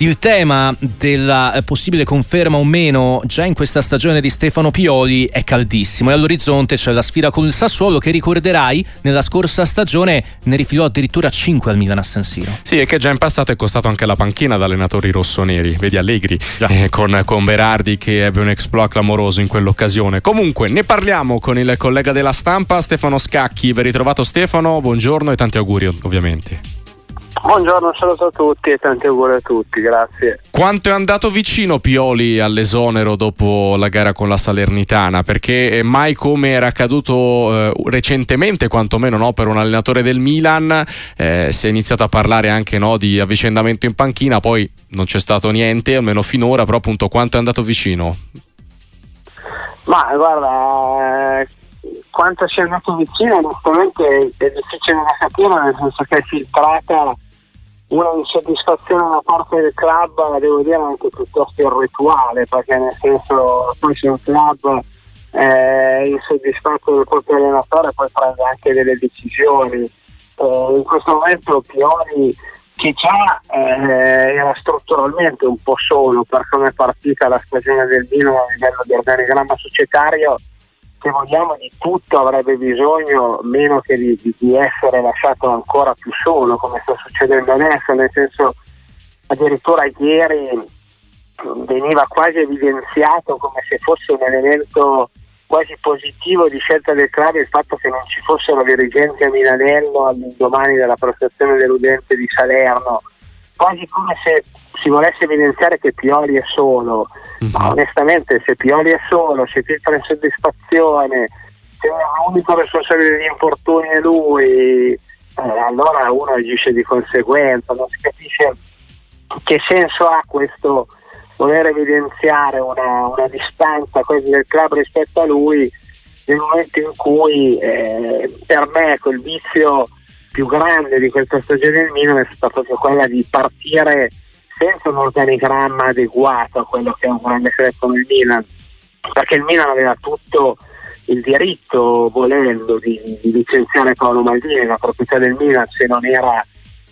Il tema della eh, possibile conferma o meno già in questa stagione di Stefano Pioli è caldissimo e all'orizzonte c'è la sfida con il Sassuolo che ricorderai nella scorsa stagione ne rifilò addirittura 5 al Milan a San Siro. Sì, e che già in passato è costato anche la panchina ad allenatori rossoneri, vedi Allegri, eh, con, con, Berardi che ebbe un exploit clamoroso in quell'occasione. Comunque ne parliamo con il collega della stampa Stefano Scacchi, ben ritrovato Stefano, buongiorno e tanti auguri ovviamente. Buongiorno, saluto a tutti e tanti auguri a tutti, grazie. Quanto è andato vicino Pioli all'esonero dopo la gara con la Salernitana? Perché mai come era accaduto eh, recentemente, quantomeno no, per un allenatore del Milan, eh, si è iniziato a parlare anche no, di avvicendamento in panchina, poi non c'è stato niente, almeno finora, però appunto quanto è andato vicino? Ma guarda, eh, quanto sia andato vicino onestamente è difficile da capire nel senso che è filtrata una insoddisfazione da parte del club, devo dire anche piuttosto irrituale, perché nel senso poi se un club è insoddisfatto del proprio allenatore poi prende anche delle decisioni. Eh, in questo momento Pioli che già eh, era strutturalmente un po' solo per come è partita la stagione del vino a livello di organigramma societario, se vogliamo di tutto avrebbe bisogno meno che di, di, essere lasciato ancora più solo come sta succedendo adesso, nel senso addirittura ieri veniva quasi evidenziato come se fosse un elemento quasi positivo di scelta del club il fatto che non ci fossero dirigenti a Milanello all'indomani della prestazione dell'udente di Salerno quasi come se si volesse evidenziare che Pioli è solo, mm-hmm. ma onestamente se Pioli è solo, se filtra insoddisfazione, se l'unico responsabile degli infortuni è lui, eh, allora uno agisce di conseguenza, non si capisce che senso ha questo voler evidenziare una, una distanza quasi del club rispetto a lui nel momento in cui eh, per me quel vizio più grande di questa stagione del Milan è stata proprio quella di partire senza un organigramma adeguato a quello che è un grande club come il Milan, perché il Milan aveva tutto il diritto, volendo, di, di licenziare Paolo Maldini, la proprietà del Milan, se non era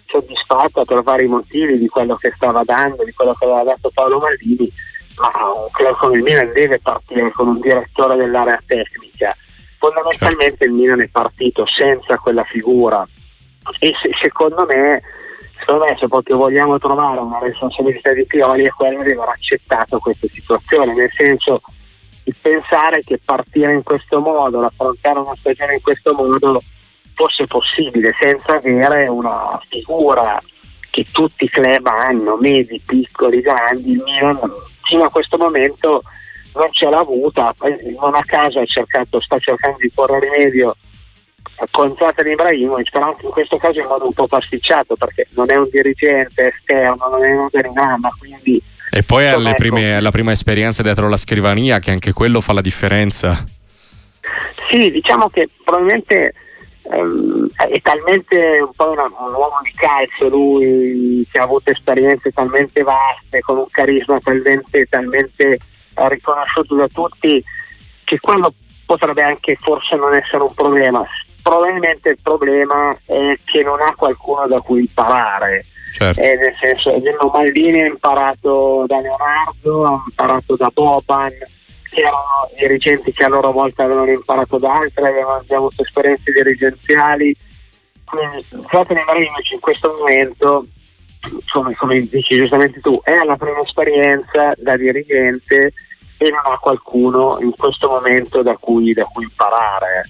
soddisfatta per vari motivi di quello che stava dando, di quello che aveva dato Paolo Maldini, ma un club come il Milan deve partire con un direttore dell'area tecnica. Fondamentalmente il Milan è partito senza quella figura e se, secondo me secondo me se proprio vogliamo trovare una responsabilità di Pioli è quella di aver accettato questa situazione nel senso di pensare che partire in questo modo affrontare una stagione in questo modo fosse possibile senza avere una figura che tutti i club hanno, medi, piccoli, grandi, il Milan fino a questo momento non ce l'ha avuta, non a caso cercato, sta cercando di porre rimedio con Zlatan Ibrahimovic, però anche in questo caso in modo un po' pasticciato perché non è un dirigente esterno, non è un organigramma, quindi... E poi è ecco. prima esperienza dietro la scrivania, che anche quello fa la differenza. Sì, diciamo che probabilmente ehm, è talmente un po' una, un uomo di calcio lui che ha avuto esperienze talmente vaste, con un carisma talmente, talmente riconosciuto da tutti, che quello potrebbe anche forse non essere un problema probabilmente il problema è che non ha qualcuno da cui imparare. Certo. Eh, nel senso, Maldini ha imparato da Leonardo, ha imparato da Boban, che erano dirigenti che a loro volta avevano imparato da altri, avevano già avuto esperienze dirigenziali. Quindi Zlatan Ibrahimovic in questo momento, come, come dici giustamente tu, è alla prima esperienza da dirigente e non ha qualcuno in questo momento da cui, da cui imparare.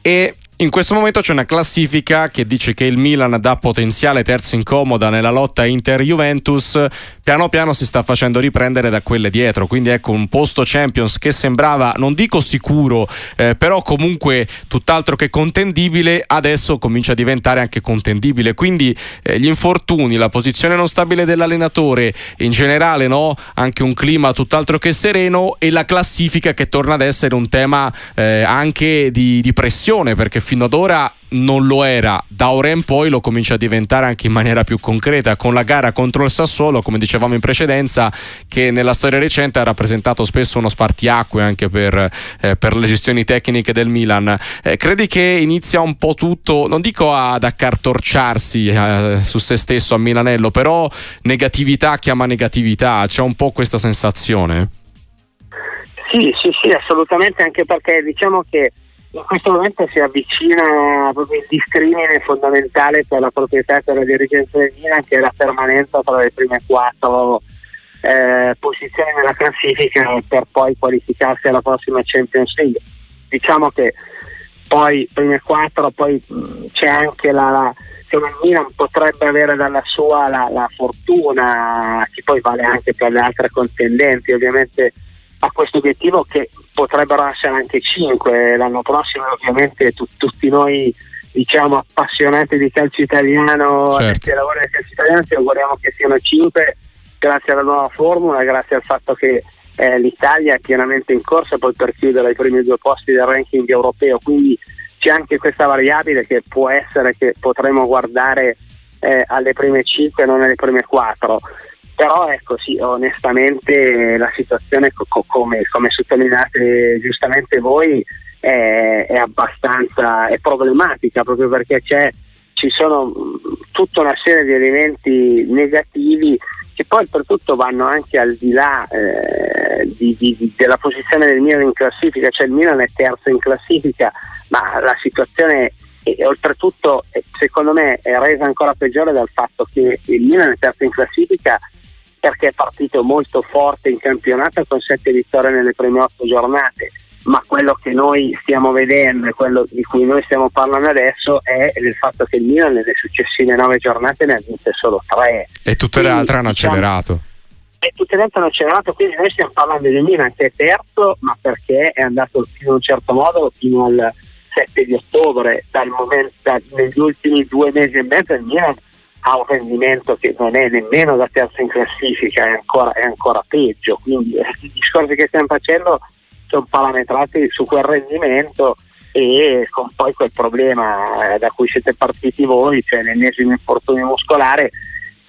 E in questo momento c'è una classifica che dice che il Milan dà potenziale terza incomoda nella lotta Inter-Juventus, piano piano si sta facendo riprendere da quelle dietro, quindi ecco un posto Champions che sembrava, non dico sicuro, eh, però comunque tutt'altro che contendibile, adesso comincia a diventare anche contendibile, quindi eh, gli infortuni, la posizione non stabile dell'allenatore, in generale no? anche un clima tutt'altro che sereno e la classifica che torna ad essere un tema eh, anche di, di pressione, perché fino ad ora non lo era, da ora in poi lo comincia a diventare anche in maniera più concreta con la gara contro il Sassuolo, come dicevamo in precedenza, che nella storia recente ha rappresentato spesso uno spartiacque anche per, eh, per le gestioni tecniche del Milan. Eh, credi che inizia un po' tutto, non dico ad accartorciarsi eh, su se stesso a Milanello, però negatività chiama negatività, c'è un po' questa sensazione? Sì, sì, sì, assolutamente, anche perché diciamo che in questo momento si avvicina proprio il discrimine fondamentale per la proprietà e la dirigenza del Milan che è la permanenza tra le prime quattro eh, posizioni nella classifica per poi qualificarsi alla prossima Champions League. Diciamo che poi prime quattro, poi c'è anche la, la il Milan potrebbe avere dalla sua la, la fortuna, che poi vale anche per le altre contendenti, ovviamente a questo obiettivo che potrebbero essere anche 5 l'anno prossimo ovviamente tu, tutti noi diciamo appassionati di calcio italiano certo. che lavorano nel calcio italiano ci auguriamo che siano 5 grazie alla nuova formula grazie al fatto che eh, l'Italia è pienamente in corsa poi per chiudere i primi due posti del ranking europeo. Quindi c'è anche questa variabile che può essere che potremo guardare eh, alle prime 5 e non alle prime 4 però ecco sì, onestamente la situazione co- come, come, sottolineate giustamente voi è, è abbastanza è problematica proprio perché ci sono tutta una serie di elementi negativi che poi oltretutto vanno anche al di là eh, di, di, della posizione del Milan in classifica, cioè il Milan è terzo in classifica, ma la situazione e oltretutto secondo me è resa ancora peggiore dal fatto che il Milan è terzo in classifica perché è partito molto forte in campionato con sette vittorie nelle prime otto giornate ma quello che noi stiamo vedendo e quello di cui noi stiamo parlando adesso è il fatto che il Milan nelle successive nove giornate ne ha vinte solo tre. E tutte le altre hanno diciamo, accelerato. E tutte le altre hanno accelerato quindi noi stiamo parlando di Milan che è terzo ma perché è andato in un certo modo fino al 7 di ottobre dal momento, negli ultimi due mesi e mezzo il Milan ha un rendimento che non è nemmeno da terza in classifica, è ancora, è ancora peggio. Quindi eh, i discorsi che stiamo facendo sono parametrati su quel rendimento e con poi quel problema eh, da cui siete partiti voi, cioè l'ennesimo infortunio muscolare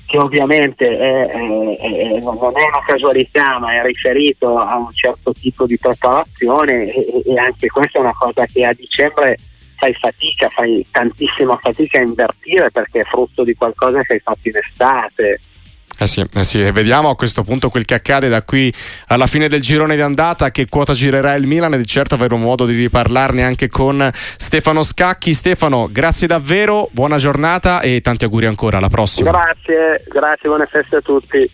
che ovviamente è, è, è, non è una casualità ma è riferito a un certo tipo di preparazione e, e anche questa è una cosa che a dicembre fai fatica, fai tantissima fatica a invertire perché è frutto di qualcosa che hai fatto in estate. Eh sì, eh sì, vediamo a questo punto quel che accade da qui alla fine del girone di andata, che quota girerà il Milan e di certo avremo modo di riparlarne anche con Stefano Scacchi. Stefano, grazie davvero, buona giornata e tanti auguri ancora, alla prossima. Grazie, grazie, buone feste a tutti.